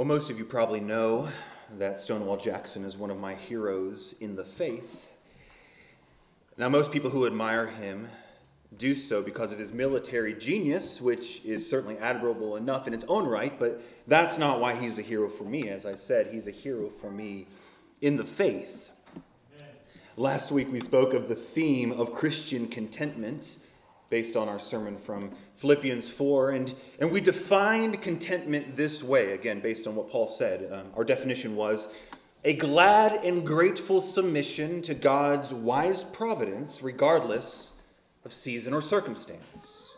Well, most of you probably know that Stonewall Jackson is one of my heroes in the faith. Now, most people who admire him do so because of his military genius, which is certainly admirable enough in its own right, but that's not why he's a hero for me. As I said, he's a hero for me in the faith. Last week we spoke of the theme of Christian contentment based on our sermon from Philippians 4. And, and we defined contentment this way, again, based on what Paul said. Um, our definition was a glad and grateful submission to God's wise providence, regardless of season or circumstance.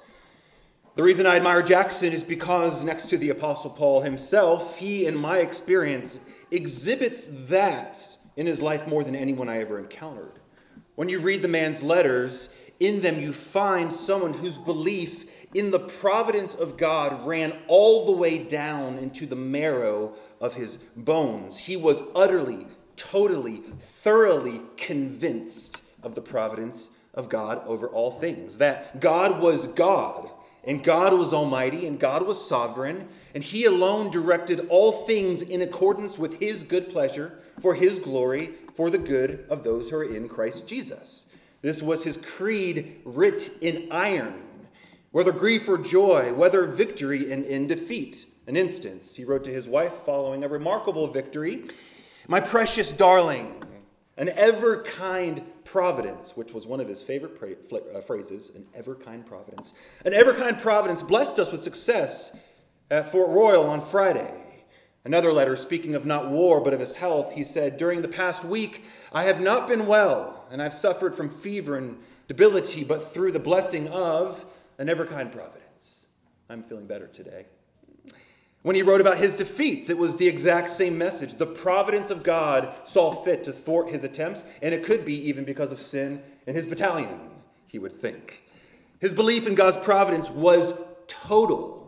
The reason I admire Jackson is because, next to the Apostle Paul himself, he, in my experience, exhibits that in his life more than anyone I ever encountered. When you read the man's letters, in them you find someone whose belief in the providence of God ran all the way down into the marrow of his bones. He was utterly, totally, thoroughly convinced of the providence of God over all things. That God was God, and God was almighty, and God was sovereign, and He alone directed all things in accordance with His good pleasure, for His glory, for the good of those who are in Christ Jesus. This was his creed writ in iron. Whether grief or joy, whether victory and in defeat. An instance, he wrote to his wife following a remarkable victory My precious darling, an ever kind providence, which was one of his favorite pra- uh, phrases, an ever kind providence. An ever kind providence blessed us with success at Front Royal on Friday. Another letter, speaking of not war, but of his health, he said, During the past week, I have not been well, and I've suffered from fever and debility, but through the blessing of an ever kind providence, I'm feeling better today. When he wrote about his defeats, it was the exact same message. The providence of God saw fit to thwart his attempts, and it could be even because of sin in his battalion, he would think. His belief in God's providence was total.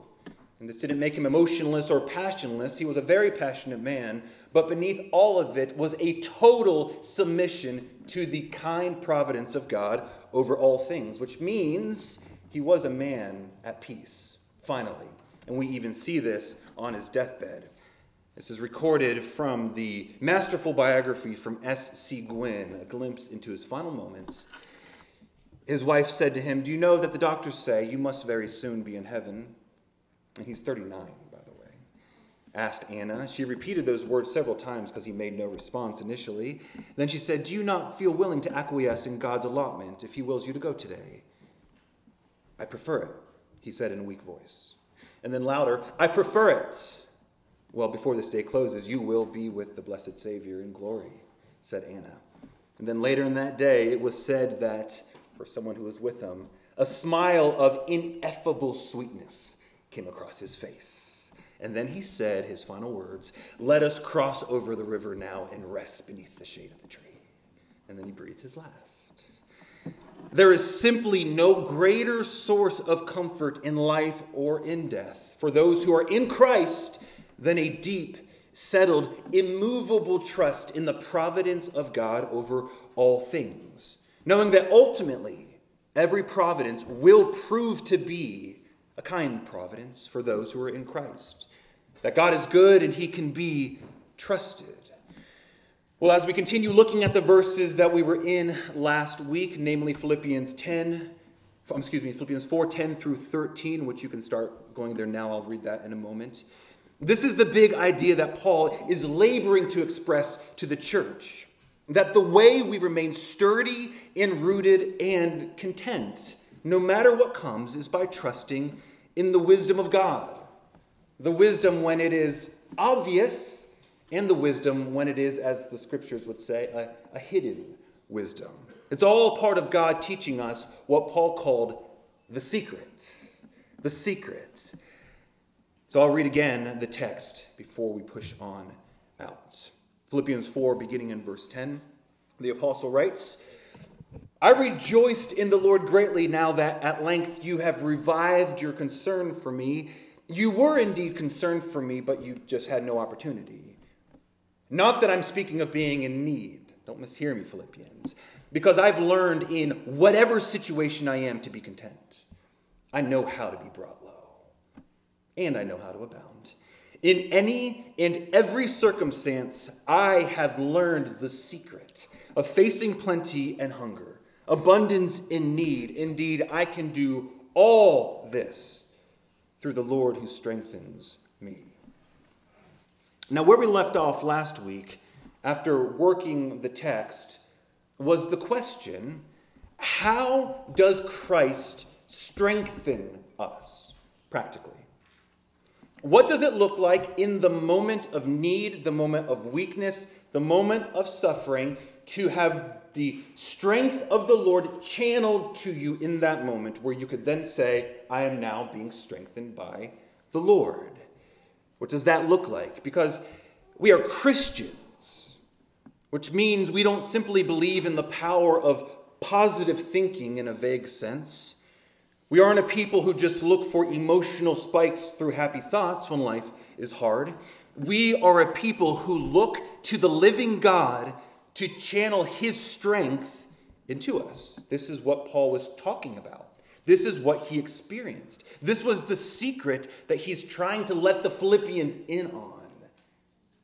And this didn't make him emotionless or passionless. He was a very passionate man. But beneath all of it was a total submission to the kind providence of God over all things, which means he was a man at peace, finally. And we even see this on his deathbed. This is recorded from the masterful biography from S.C. Gwynne, a glimpse into his final moments. His wife said to him, Do you know that the doctors say you must very soon be in heaven? And he's 39, by the way. Asked Anna. She repeated those words several times because he made no response initially. Then she said, Do you not feel willing to acquiesce in God's allotment if he wills you to go today? I prefer it, he said in a weak voice. And then louder, I prefer it. Well, before this day closes, you will be with the blessed Savior in glory, said Anna. And then later in that day, it was said that, for someone who was with them, a smile of ineffable sweetness came across his face. And then he said his final words Let us cross over the river now and rest beneath the shade of the tree. And then he breathed his last. There is simply no greater source of comfort in life or in death for those who are in Christ than a deep, settled, immovable trust in the providence of God over all things, knowing that ultimately every providence will prove to be a kind providence for those who are in Christ. That God is good and he can be trusted. Well, as we continue looking at the verses that we were in last week, namely Philippians 10, excuse me, Philippians 4 10 through 13, which you can start going there now. I'll read that in a moment. This is the big idea that Paul is laboring to express to the church that the way we remain sturdy and rooted and content no matter what comes, is by trusting in the wisdom of God. The wisdom when it is obvious, and the wisdom when it is, as the scriptures would say, a, a hidden wisdom. It's all part of God teaching us what Paul called the secret. The secret. So I'll read again the text before we push on out. Philippians 4, beginning in verse 10, the apostle writes, I rejoiced in the Lord greatly now that at length you have revived your concern for me. You were indeed concerned for me, but you just had no opportunity. Not that I'm speaking of being in need. Don't mishear me, Philippians. Because I've learned in whatever situation I am to be content. I know how to be brought low, and I know how to abound. In any and every circumstance, I have learned the secret of facing plenty and hunger, abundance in need. Indeed, I can do all this through the Lord who strengthens me. Now, where we left off last week, after working the text, was the question how does Christ strengthen us practically? What does it look like in the moment of need, the moment of weakness, the moment of suffering, to have the strength of the Lord channeled to you in that moment where you could then say, I am now being strengthened by the Lord? What does that look like? Because we are Christians, which means we don't simply believe in the power of positive thinking in a vague sense. We aren't a people who just look for emotional spikes through happy thoughts when life is hard. We are a people who look to the living God to channel his strength into us. This is what Paul was talking about. This is what he experienced. This was the secret that he's trying to let the Philippians in on.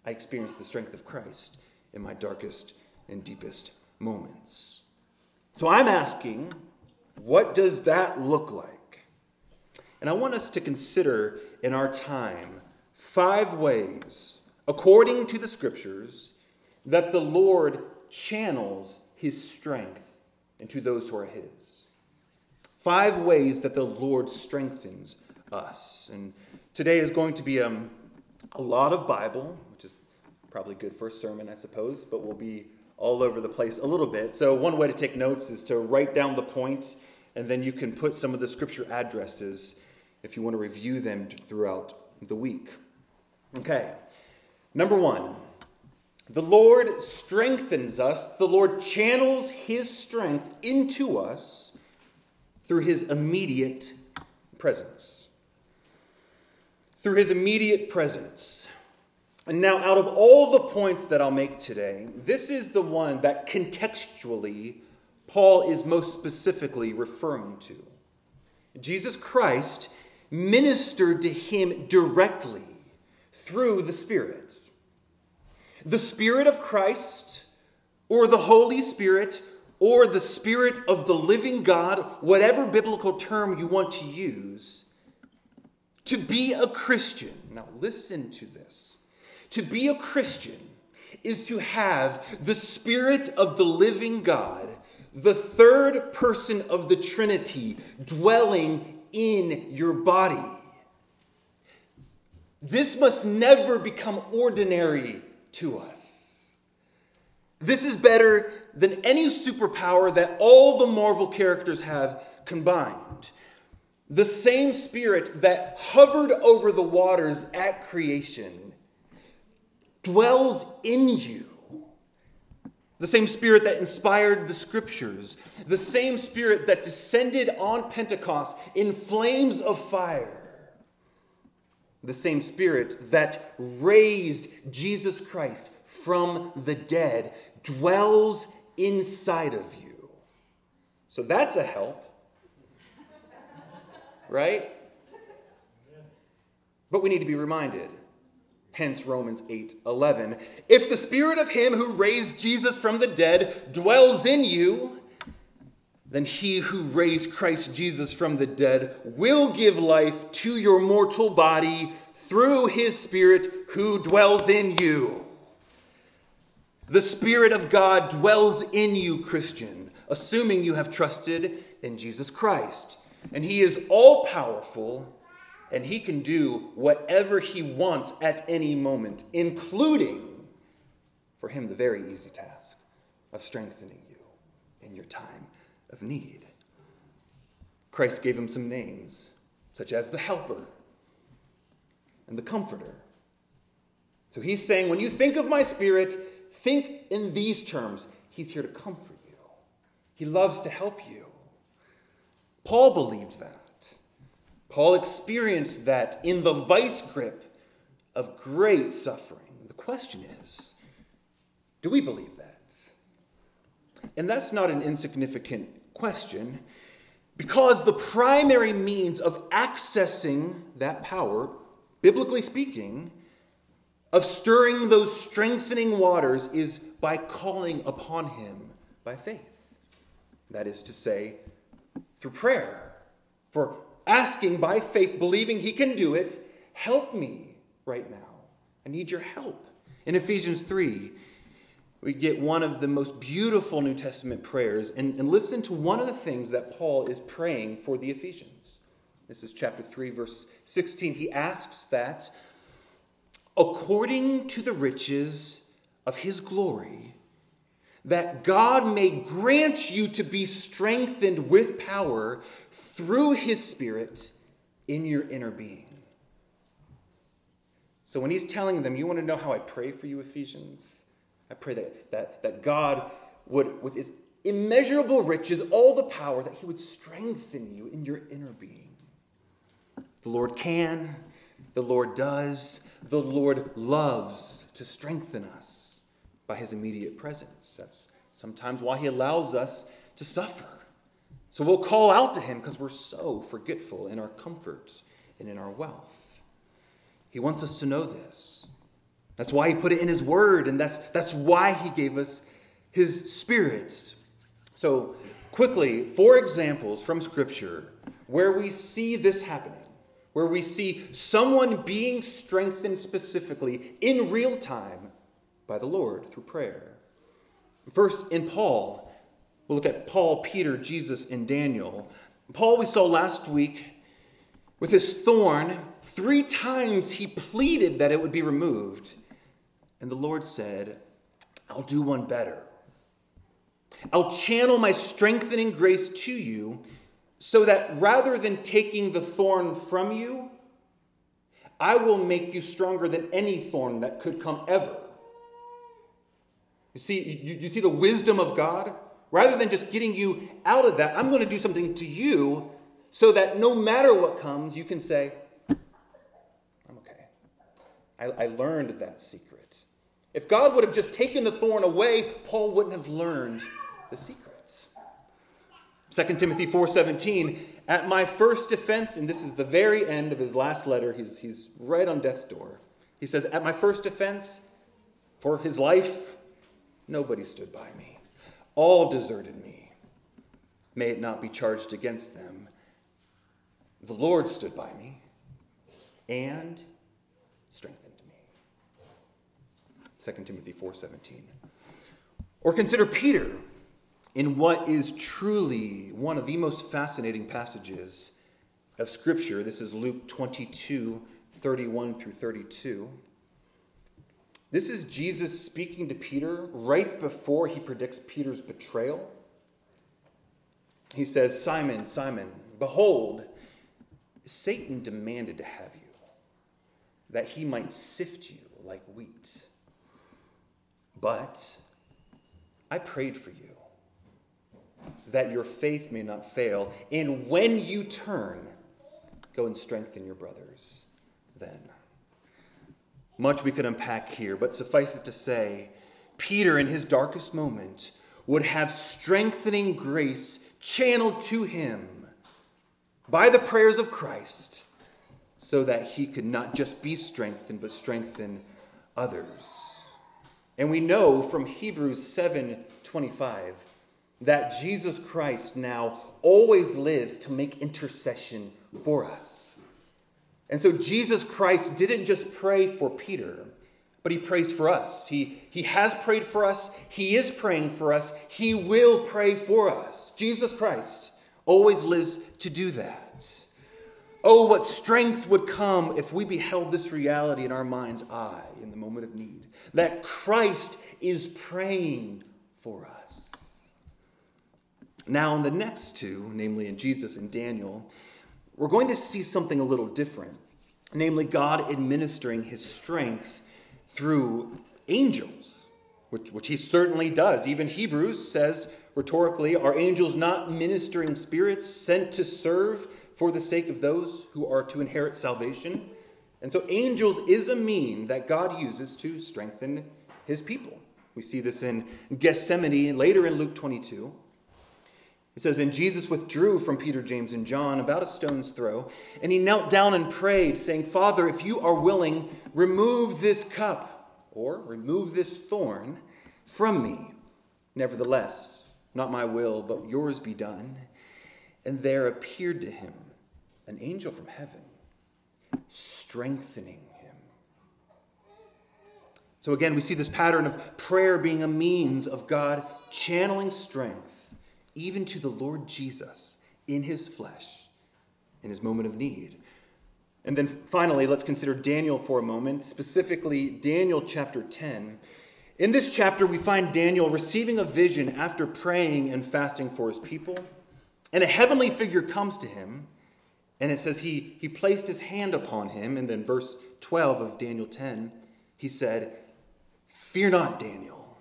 I experienced the strength of Christ in my darkest and deepest moments. So I'm asking, what does that look like? And I want us to consider in our time five ways, according to the scriptures, that the Lord channels his strength into those who are his. Five ways that the Lord strengthens us. And today is going to be um, a lot of Bible, which is probably good for a sermon, I suppose, but we'll be all over the place a little bit. So, one way to take notes is to write down the point and then you can put some of the scripture addresses if you want to review them throughout the week. Okay, number one, the Lord strengthens us, the Lord channels his strength into us through his immediate presence. Through his immediate presence. And now, out of all the points that I'll make today, this is the one that contextually Paul is most specifically referring to. Jesus Christ ministered to him directly through the spirits. The Spirit of Christ, or the Holy Spirit, or the Spirit of the living God, whatever biblical term you want to use, to be a Christian. Now, listen to this. To be a Christian is to have the Spirit of the living God the third person of the Trinity dwelling in your body. This must never become ordinary to us. This is better than any superpower that all the Marvel characters have combined. The same spirit that hovered over the waters at creation dwells in you the same spirit that inspired the scriptures, the same spirit that descended on Pentecost in flames of fire, the same spirit that raised Jesus Christ from the dead dwells inside of you. So that's a help, right? But we need to be reminded Hence Romans 8 11. If the spirit of him who raised Jesus from the dead dwells in you, then he who raised Christ Jesus from the dead will give life to your mortal body through his spirit who dwells in you. The Spirit of God dwells in you, Christian, assuming you have trusted in Jesus Christ. And he is all powerful and he can do whatever he wants at any moment, including for him the very easy task of strengthening you in your time of need. Christ gave him some names, such as the Helper and the Comforter. So he's saying, when you think of my Spirit, think in these terms He's here to comfort you, He loves to help you. Paul believed that. Paul experienced that in the vice grip of great suffering. The question is do we believe that? And that's not an insignificant question because the primary means of accessing that power, biblically speaking, of stirring those strengthening waters is by calling upon him by faith. That is to say, through prayer. For asking by faith, believing he can do it, help me right now. I need your help. In Ephesians 3, we get one of the most beautiful New Testament prayers, and, and listen to one of the things that Paul is praying for the Ephesians. This is chapter 3, verse 16. He asks that, according to the riches of his glory, that God may grant you to be strengthened with power through his Spirit in your inner being. So when he's telling them, You want to know how I pray for you, Ephesians? I pray that, that, that God would, with his immeasurable riches, all the power, that he would strengthen you in your inner being. The Lord can, the Lord does, the Lord loves to strengthen us by his immediate presence. That's sometimes why he allows us to suffer. So we'll call out to him because we're so forgetful in our comfort and in our wealth. He wants us to know this. That's why he put it in his word, and that's, that's why he gave us his spirit. So, quickly, four examples from Scripture where we see this happening, where we see someone being strengthened specifically in real time by the Lord through prayer. First, in Paul, we'll look at Paul, Peter, Jesus, and Daniel. Paul, we saw last week with his thorn, three times he pleaded that it would be removed. And the Lord said, I'll do one better. I'll channel my strengthening grace to you so that rather than taking the thorn from you, I will make you stronger than any thorn that could come ever. You see, you, you see the wisdom of God? Rather than just getting you out of that, I'm going to do something to you so that no matter what comes, you can say, I'm okay. I, I learned that secret. If God would have just taken the thorn away, Paul wouldn't have learned the secrets. 2 Timothy 4:17, at my first defense, and this is the very end of his last letter, he's, he's right on death's door. He says, At my first defense, for his life, nobody stood by me. All deserted me. May it not be charged against them. The Lord stood by me and strengthened. 2 Timothy 4:17. Or consider Peter in what is truly one of the most fascinating passages of scripture. This is Luke 22, 31 through 32. This is Jesus speaking to Peter right before he predicts Peter's betrayal. He says, Simon, Simon, behold, Satan demanded to have you, that he might sift you like wheat. But I prayed for you that your faith may not fail. And when you turn, go and strengthen your brothers then. Much we could unpack here, but suffice it to say, Peter, in his darkest moment, would have strengthening grace channeled to him by the prayers of Christ so that he could not just be strengthened, but strengthen others. And we know from Hebrews 7:25 that Jesus Christ now always lives to make intercession for us. And so Jesus Christ didn't just pray for Peter, but he prays for us. He, he has prayed for us, he is praying for us, he will pray for us. Jesus Christ always lives to do that. Oh, what strength would come if we beheld this reality in our mind's eye in the moment of need that Christ is praying for us. Now, in the next two, namely in Jesus and Daniel, we're going to see something a little different, namely God administering his strength through angels, which, which he certainly does. Even Hebrews says rhetorically, are angels not ministering spirits sent to serve for the sake of those who are to inherit salvation? And so, angels is a mean that God uses to strengthen his people. We see this in Gethsemane later in Luke 22. It says, And Jesus withdrew from Peter, James, and John about a stone's throw, and he knelt down and prayed, saying, Father, if you are willing, remove this cup, or remove this thorn from me. Nevertheless, not my will, but yours be done. And there appeared to him an angel from heaven, strengthening him. So again, we see this pattern of prayer being a means of God channeling strength even to the Lord Jesus in his flesh in his moment of need. And then finally, let's consider Daniel for a moment, specifically Daniel chapter 10. In this chapter, we find Daniel receiving a vision after praying and fasting for his people. And a heavenly figure comes to him, and it says he, he placed his hand upon him. And then, verse 12 of Daniel 10, he said, Fear not, Daniel.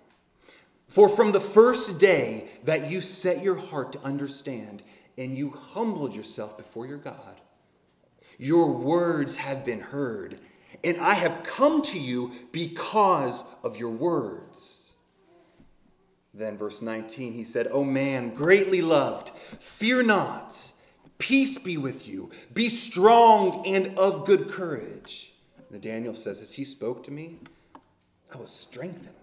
For from the first day that you set your heart to understand and you humbled yourself before your God, your words have been heard, and I have come to you because of your words. Then, verse 19, he said, O man, greatly loved, fear not, peace be with you, be strong and of good courage. And Daniel says, As he spoke to me, I was strengthened.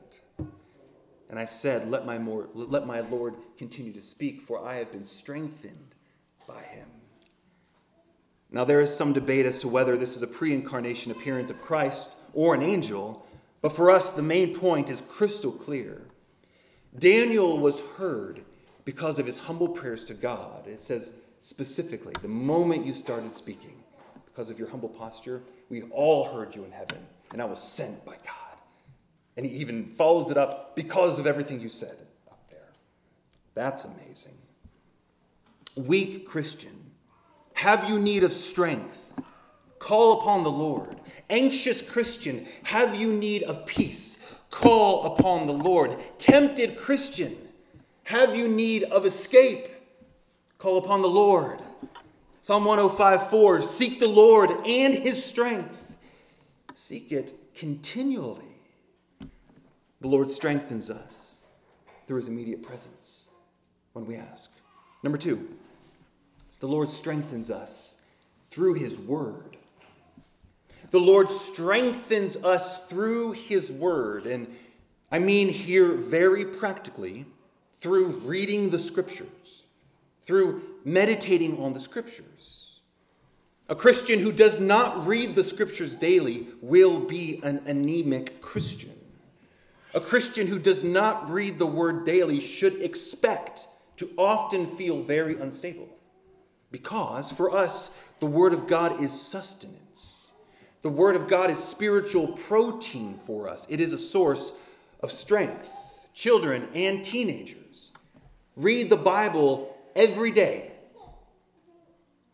And I said, let my, more, let my Lord continue to speak, for I have been strengthened by him. Now, there is some debate as to whether this is a pre incarnation appearance of Christ or an angel, but for us, the main point is crystal clear. Daniel was heard because of his humble prayers to God. It says specifically, the moment you started speaking, because of your humble posture, we all heard you in heaven, and I was sent by God. And he even follows it up because of everything you said up there. That's amazing. Weak Christian, have you need of strength? Call upon the Lord. Anxious Christian, have you need of peace? Call upon the Lord. Tempted Christian, have you need of escape? Call upon the Lord. Psalm 105 4 Seek the Lord and his strength. Seek it continually. The Lord strengthens us through his immediate presence when we ask. Number two, the Lord strengthens us through his word. The Lord strengthens us through his word. And I mean here very practically through reading the scriptures, through meditating on the scriptures. A Christian who does not read the scriptures daily will be an anemic Christian. A Christian who does not read the word daily should expect to often feel very unstable. Because for us, the word of God is sustenance. The word of God is spiritual protein for us, it is a source of strength. Children and teenagers, read the Bible every day.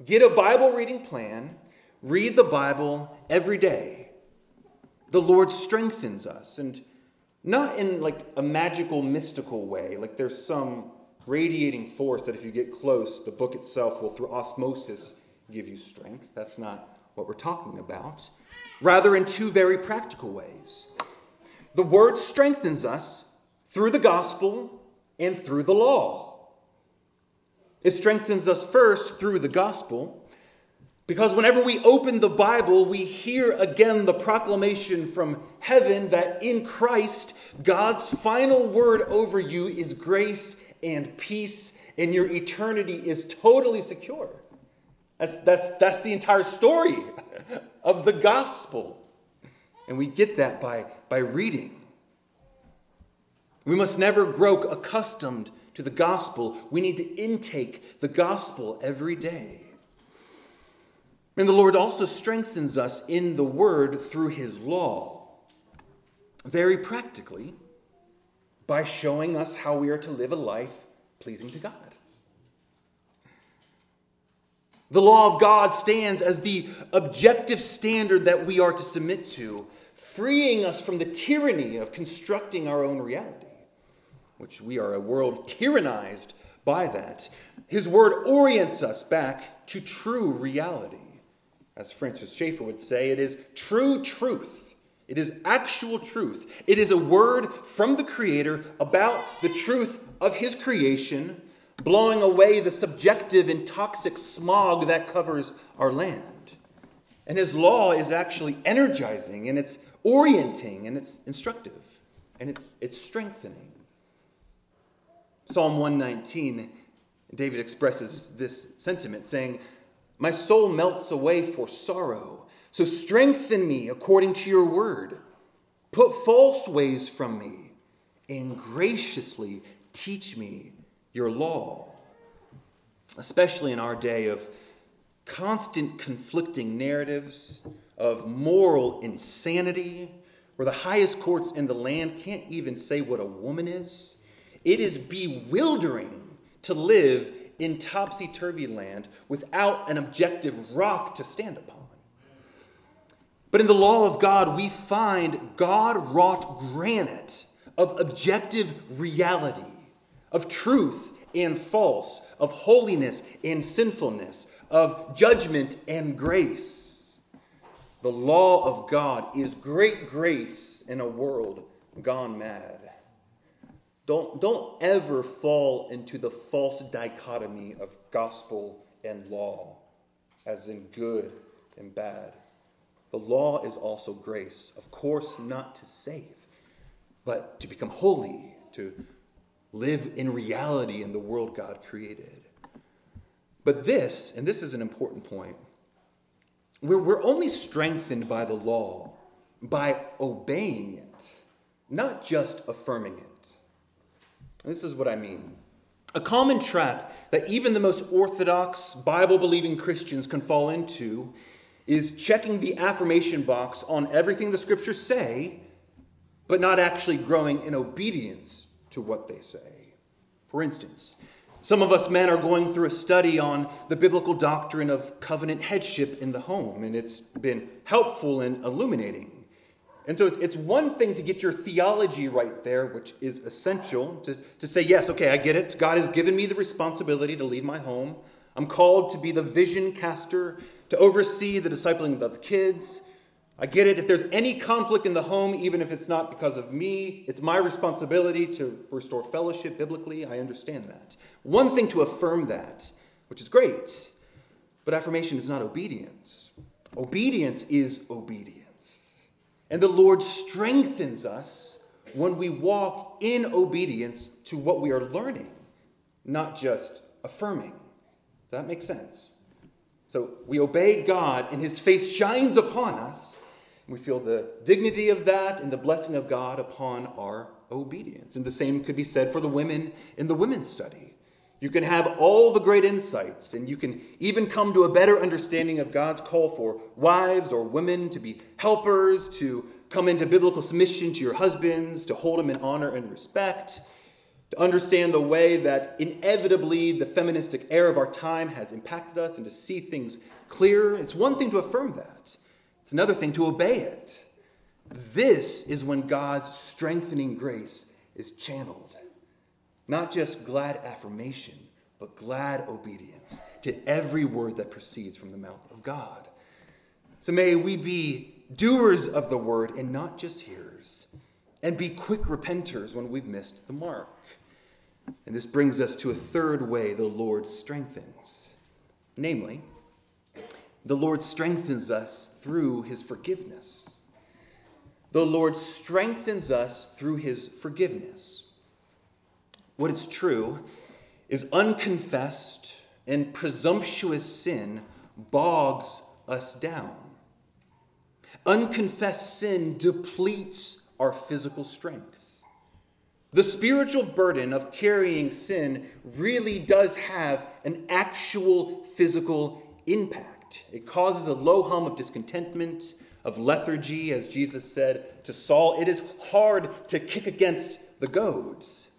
Get a Bible reading plan, read the Bible every day. The Lord strengthens us. And not in like a magical, mystical way, like there's some radiating force that if you get close, the book itself will, through osmosis, give you strength. That's not what we're talking about. Rather, in two very practical ways. The word strengthens us through the gospel and through the law. It strengthens us first through the gospel because whenever we open the Bible, we hear again the proclamation from heaven that in Christ, God's final word over you is grace and peace, and your eternity is totally secure. That's, that's, that's the entire story of the gospel. And we get that by, by reading. We must never grow accustomed to the gospel. We need to intake the gospel every day. And the Lord also strengthens us in the word through his law, very practically, by showing us how we are to live a life pleasing to God. The law of God stands as the objective standard that we are to submit to, freeing us from the tyranny of constructing our own reality, which we are a world tyrannized by that. His word orients us back to true reality. As Francis Schaeffer would say, it is true truth. It is actual truth. It is a word from the Creator about the truth of His creation, blowing away the subjective and toxic smog that covers our land. And his law is actually energizing and it's orienting and it's instructive and it's, it's strengthening. Psalm 119, David expresses this sentiment, saying, My soul melts away for sorrow, so strengthen me according to your word. Put false ways from me and graciously teach me your law. Especially in our day of constant conflicting narratives, of moral insanity, where the highest courts in the land can't even say what a woman is. It is bewildering to live in topsy turvy land without an objective rock to stand upon. But in the law of God, we find God wrought granite of objective reality, of truth and false, of holiness and sinfulness, of judgment and grace. The law of God is great grace in a world gone mad. Don't, don't ever fall into the false dichotomy of gospel and law, as in good and bad. The law is also grace, of course, not to save, but to become holy, to live in reality in the world God created. But this, and this is an important point, we're, we're only strengthened by the law by obeying it, not just affirming it. This is what I mean. A common trap that even the most orthodox, Bible believing Christians can fall into is checking the affirmation box on everything the scriptures say, but not actually growing in obedience to what they say. For instance, some of us men are going through a study on the biblical doctrine of covenant headship in the home, and it's been helpful and illuminating. And so it's, it's one thing to get your theology right there, which is essential to, to say, yes, okay, I get it. God has given me the responsibility to lead my home. I'm called to be the vision caster, to oversee the discipling of the kids. I get it. If there's any conflict in the home, even if it's not because of me, it's my responsibility to restore fellowship biblically. I understand that. One thing to affirm that, which is great, but affirmation is not obedience. Obedience is obedience. And the Lord strengthens us when we walk in obedience to what we are learning, not just affirming. Does that make sense? So we obey God, and His face shines upon us. And we feel the dignity of that and the blessing of God upon our obedience. And the same could be said for the women in the women's study. You can have all the great insights, and you can even come to a better understanding of God's call for wives or women to be helpers, to come into biblical submission to your husbands, to hold them in honor and respect, to understand the way that inevitably the feministic era of our time has impacted us, and to see things clearer. It's one thing to affirm that, it's another thing to obey it. This is when God's strengthening grace is channeled. Not just glad affirmation, but glad obedience to every word that proceeds from the mouth of God. So may we be doers of the word and not just hearers, and be quick repenters when we've missed the mark. And this brings us to a third way the Lord strengthens. Namely, the Lord strengthens us through his forgiveness. The Lord strengthens us through his forgiveness. What is true is unconfessed and presumptuous sin bogs us down. Unconfessed sin depletes our physical strength. The spiritual burden of carrying sin really does have an actual physical impact. It causes a low hum of discontentment, of lethargy, as Jesus said to Saul. It is hard to kick against the goads.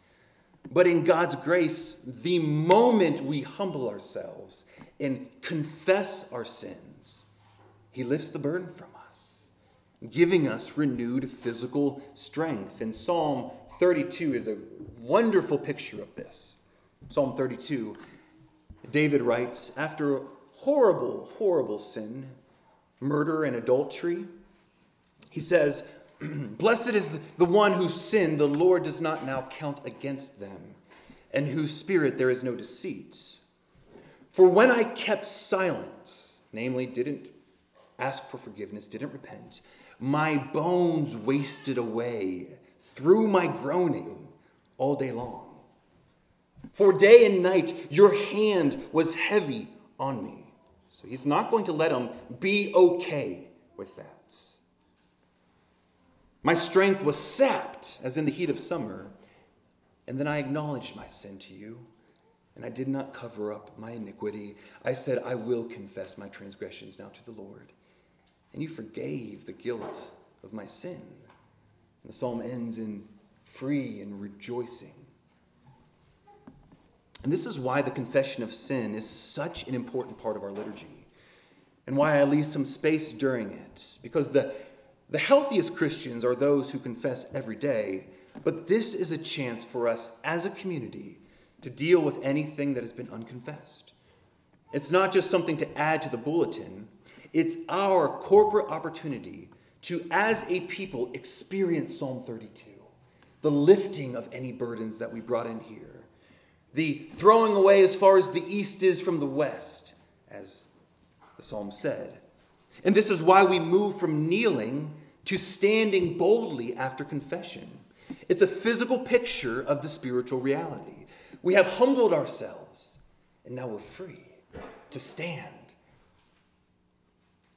But in God's grace, the moment we humble ourselves and confess our sins, He lifts the burden from us, giving us renewed physical strength. And Psalm 32 is a wonderful picture of this. Psalm 32, David writes, after a horrible, horrible sin, murder and adultery, he says, Blessed is the one whose sin the Lord does not now count against them. and whose spirit there is no deceit. For when I kept silent, namely, didn't ask for forgiveness, didn't repent, my bones wasted away through my groaning all day long. For day and night your hand was heavy on me. So he's not going to let him be okay with that. My strength was sapped as in the heat of summer. And then I acknowledged my sin to you, and I did not cover up my iniquity. I said, I will confess my transgressions now to the Lord. And you forgave the guilt of my sin. And the psalm ends in free and rejoicing. And this is why the confession of sin is such an important part of our liturgy, and why I leave some space during it. Because the, the healthiest Christians are those who confess every day, but this is a chance for us as a community to deal with anything that has been unconfessed. It's not just something to add to the bulletin, it's our corporate opportunity to, as a people, experience Psalm 32, the lifting of any burdens that we brought in here the throwing away as far as the east is from the west, as the psalm said. And this is why we move from kneeling to standing boldly after confession. It's a physical picture of the spiritual reality. We have humbled ourselves, and now we're free to stand.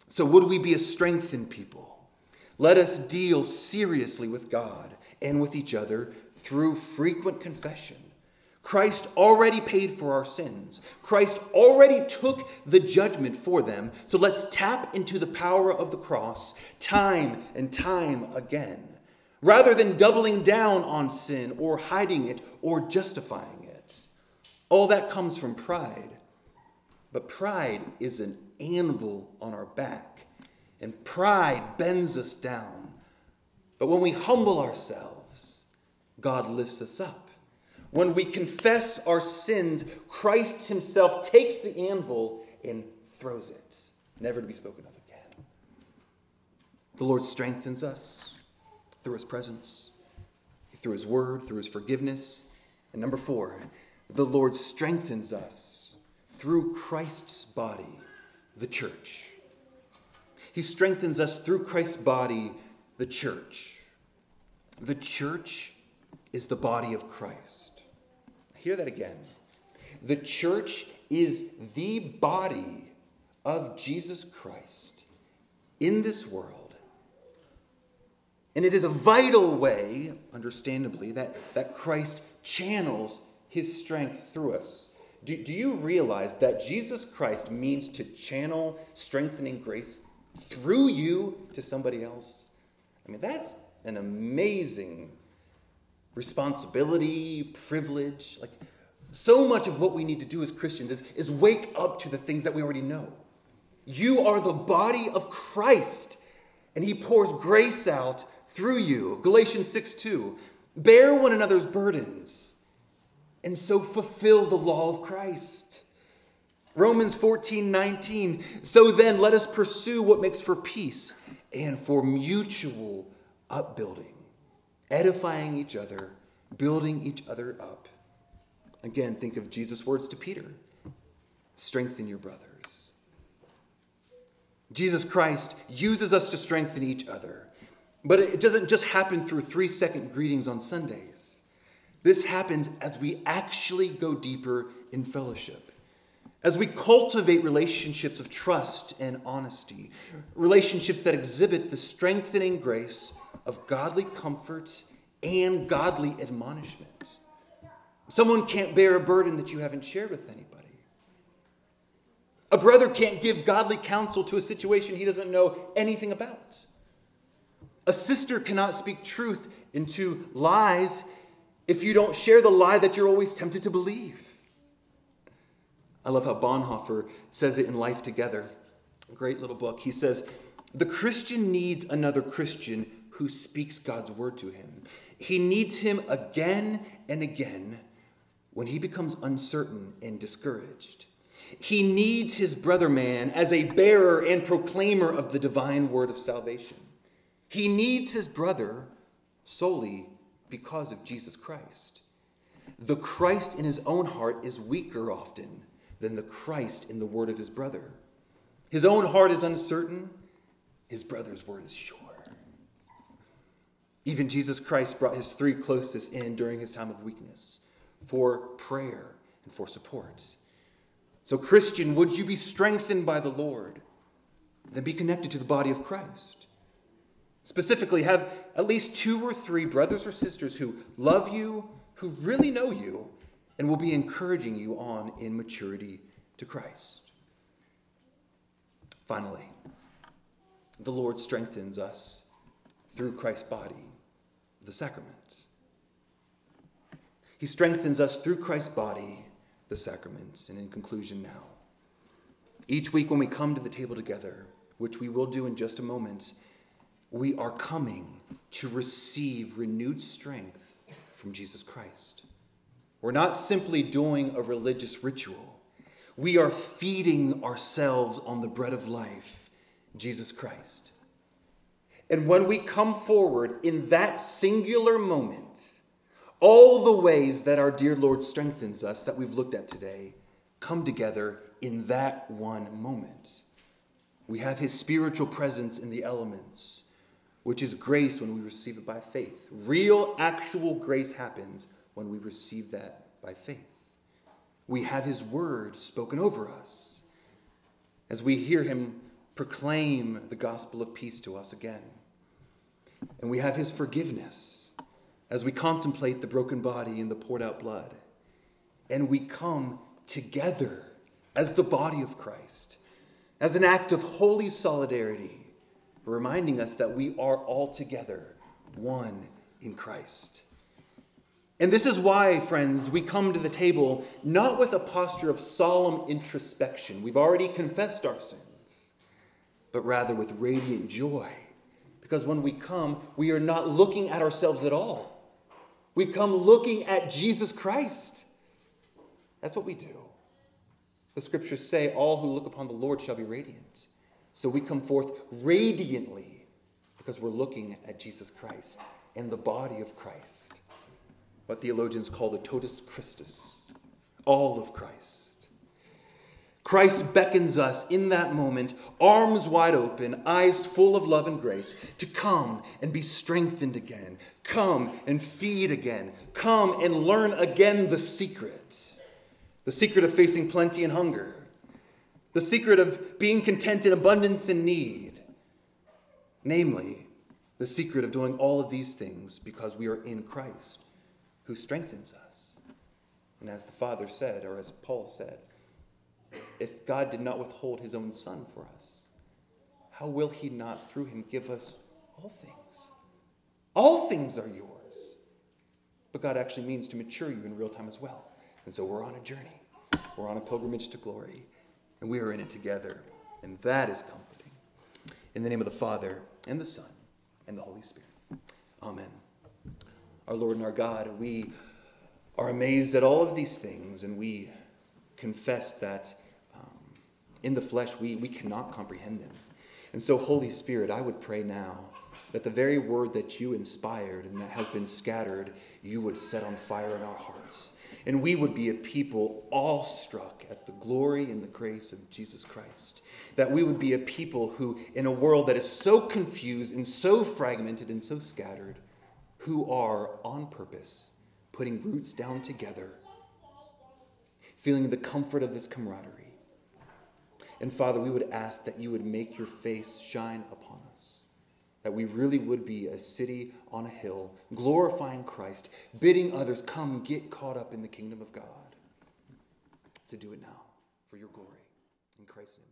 So, would we be a strengthened people? Let us deal seriously with God and with each other through frequent confession Christ already paid for our sins. Christ already took the judgment for them. So let's tap into the power of the cross time and time again, rather than doubling down on sin or hiding it or justifying it. All that comes from pride. But pride is an anvil on our back, and pride bends us down. But when we humble ourselves, God lifts us up. When we confess our sins, Christ himself takes the anvil and throws it, never to be spoken of again. The Lord strengthens us through his presence, through his word, through his forgiveness. And number four, the Lord strengthens us through Christ's body, the church. He strengthens us through Christ's body, the church. The church is the body of Christ. Hear that again. The church is the body of Jesus Christ in this world. And it is a vital way, understandably, that, that Christ channels his strength through us. Do, do you realize that Jesus Christ means to channel strengthening grace through you to somebody else? I mean, that's an amazing responsibility, privilege. Like, so much of what we need to do as Christians is, is wake up to the things that we already know. You are the body of Christ, and He pours grace out through you. Galatians 6 2. Bear one another's burdens, and so fulfill the law of Christ. Romans 14 19. So then, let us pursue what makes for peace and for mutual upbuilding edifying each other, building each other up. Again, think of Jesus' words to Peter strengthen your brothers. Jesus Christ uses us to strengthen each other, but it doesn't just happen through three second greetings on Sundays. This happens as we actually go deeper in fellowship. As we cultivate relationships of trust and honesty, relationships that exhibit the strengthening grace of godly comfort and godly admonishment. Someone can't bear a burden that you haven't shared with anybody. A brother can't give godly counsel to a situation he doesn't know anything about. A sister cannot speak truth into lies if you don't share the lie that you're always tempted to believe. I love how Bonhoeffer says it in Life Together, a great little book. He says, The Christian needs another Christian who speaks God's word to him. He needs him again and again when he becomes uncertain and discouraged. He needs his brother man as a bearer and proclaimer of the divine word of salvation. He needs his brother solely because of Jesus Christ. the Christ in his own heart is weaker often than the Christ in the word of his brother. His own heart is uncertain, his brother's word is sure. Even Jesus Christ brought his three closest in during his time of weakness for prayer and for support. So, Christian, would you be strengthened by the Lord? Then be connected to the body of Christ. Specifically, have at least two or three brothers or sisters who love you, who really know you, and will be encouraging you on in maturity to Christ. Finally, the Lord strengthens us through Christ's body, the sacrament. He strengthens us through Christ's body, the sacraments. And in conclusion, now, each week when we come to the table together, which we will do in just a moment, we are coming to receive renewed strength from Jesus Christ. We're not simply doing a religious ritual, we are feeding ourselves on the bread of life, Jesus Christ. And when we come forward in that singular moment, all the ways that our dear Lord strengthens us that we've looked at today come together in that one moment. We have his spiritual presence in the elements, which is grace when we receive it by faith. Real, actual grace happens when we receive that by faith. We have his word spoken over us as we hear him proclaim the gospel of peace to us again. And we have his forgiveness as we contemplate the broken body and the poured out blood. And we come together as the body of Christ as an act of holy solidarity, reminding us that we are all together one in Christ. And this is why, friends, we come to the table not with a posture of solemn introspection. We've already confessed our sins, but rather with radiant joy. Because when we come, we are not looking at ourselves at all. We come looking at Jesus Christ. That's what we do. The scriptures say, All who look upon the Lord shall be radiant. So we come forth radiantly because we're looking at Jesus Christ and the body of Christ. What theologians call the totus Christus, all of Christ. Christ beckons us in that moment, arms wide open, eyes full of love and grace, to come and be strengthened again. Come and feed again. Come and learn again the secret the secret of facing plenty and hunger, the secret of being content in abundance and need. Namely, the secret of doing all of these things because we are in Christ, who strengthens us. And as the Father said, or as Paul said, if God did not withhold his own Son for us, how will he not through him give us all things? All things are yours. But God actually means to mature you in real time as well. And so we're on a journey. We're on a pilgrimage to glory, and we are in it together. And that is comforting. In the name of the Father, and the Son, and the Holy Spirit. Amen. Our Lord and our God, we are amazed at all of these things, and we confess that um, in the flesh we, we cannot comprehend them. And so, Holy Spirit, I would pray now that the very word that you inspired and that has been scattered, you would set on fire in our hearts and we would be a people awestruck at the glory and the grace of Jesus Christ. That we would be a people who, in a world that is so confused and so fragmented and so scattered, who are on purpose putting roots down together, feeling the comfort of this camaraderie. And Father, we would ask that you would make your face shine upon us that we really would be a city on a hill, glorifying Christ, bidding others come get caught up in the kingdom of God. So do it now for your glory. In Christ's name.